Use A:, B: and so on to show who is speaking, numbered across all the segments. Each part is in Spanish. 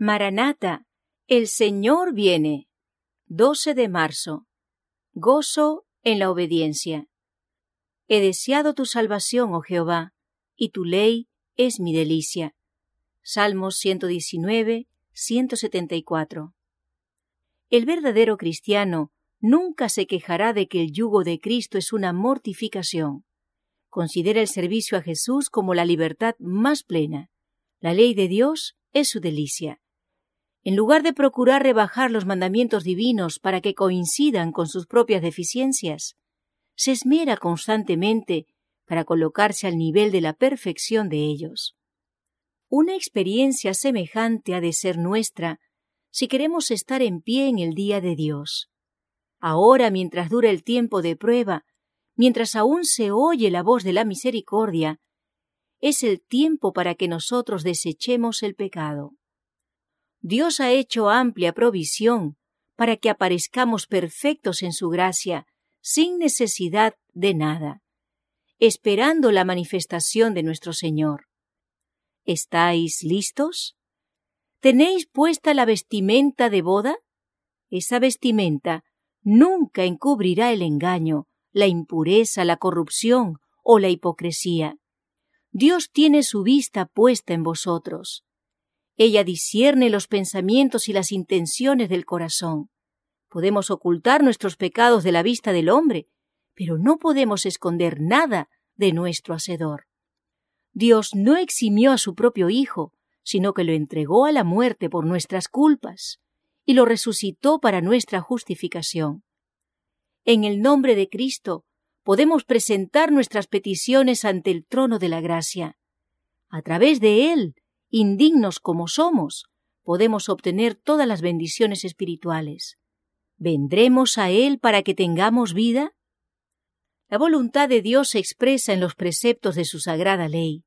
A: Maranata, el Señor viene. 12 de marzo. Gozo en la obediencia. He deseado tu salvación, oh Jehová, y tu ley es mi delicia. Salmos 119, 174. El verdadero cristiano nunca se quejará de que el yugo de Cristo es una mortificación. Considera el servicio a Jesús como la libertad más plena. La ley de Dios es su delicia. En lugar de procurar rebajar los mandamientos divinos para que coincidan con sus propias deficiencias, se esmera constantemente para colocarse al nivel de la perfección de ellos. Una experiencia semejante ha de ser nuestra si queremos estar en pie en el día de Dios. Ahora, mientras dura el tiempo de prueba, mientras aún se oye la voz de la misericordia, es el tiempo para que nosotros desechemos el pecado. Dios ha hecho amplia provisión para que aparezcamos perfectos en su gracia, sin necesidad de nada, esperando la manifestación de nuestro Señor. ¿Estáis listos? ¿Tenéis puesta la vestimenta de boda? Esa vestimenta nunca encubrirá el engaño, la impureza, la corrupción o la hipocresía. Dios tiene su vista puesta en vosotros. Ella discierne los pensamientos y las intenciones del corazón. Podemos ocultar nuestros pecados de la vista del hombre, pero no podemos esconder nada de nuestro Hacedor. Dios no eximió a su propio Hijo, sino que lo entregó a la muerte por nuestras culpas y lo resucitó para nuestra justificación. En el nombre de Cristo podemos presentar nuestras peticiones ante el trono de la gracia. A través de Él, indignos como somos, podemos obtener todas las bendiciones espirituales. ¿Vendremos a Él para que tengamos vida? La voluntad de Dios se expresa en los preceptos de su sagrada ley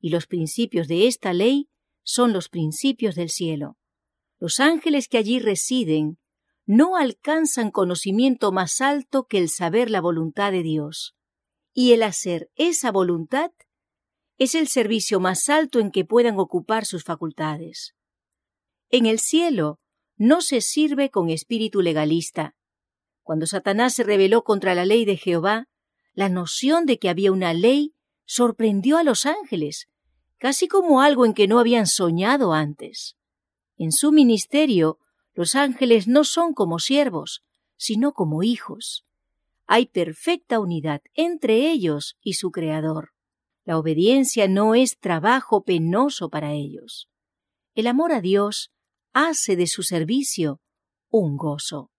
A: y los principios de esta ley son los principios del cielo. Los ángeles que allí residen no alcanzan conocimiento más alto que el saber la voluntad de Dios. Y el hacer esa voluntad es el servicio más alto en que puedan ocupar sus facultades. En el cielo no se sirve con espíritu legalista. Cuando Satanás se rebeló contra la ley de Jehová, la noción de que había una ley sorprendió a los ángeles, casi como algo en que no habían soñado antes. En su ministerio, los ángeles no son como siervos, sino como hijos. Hay perfecta unidad entre ellos y su Creador. La obediencia no es trabajo penoso para ellos. El amor a Dios hace de su servicio un gozo.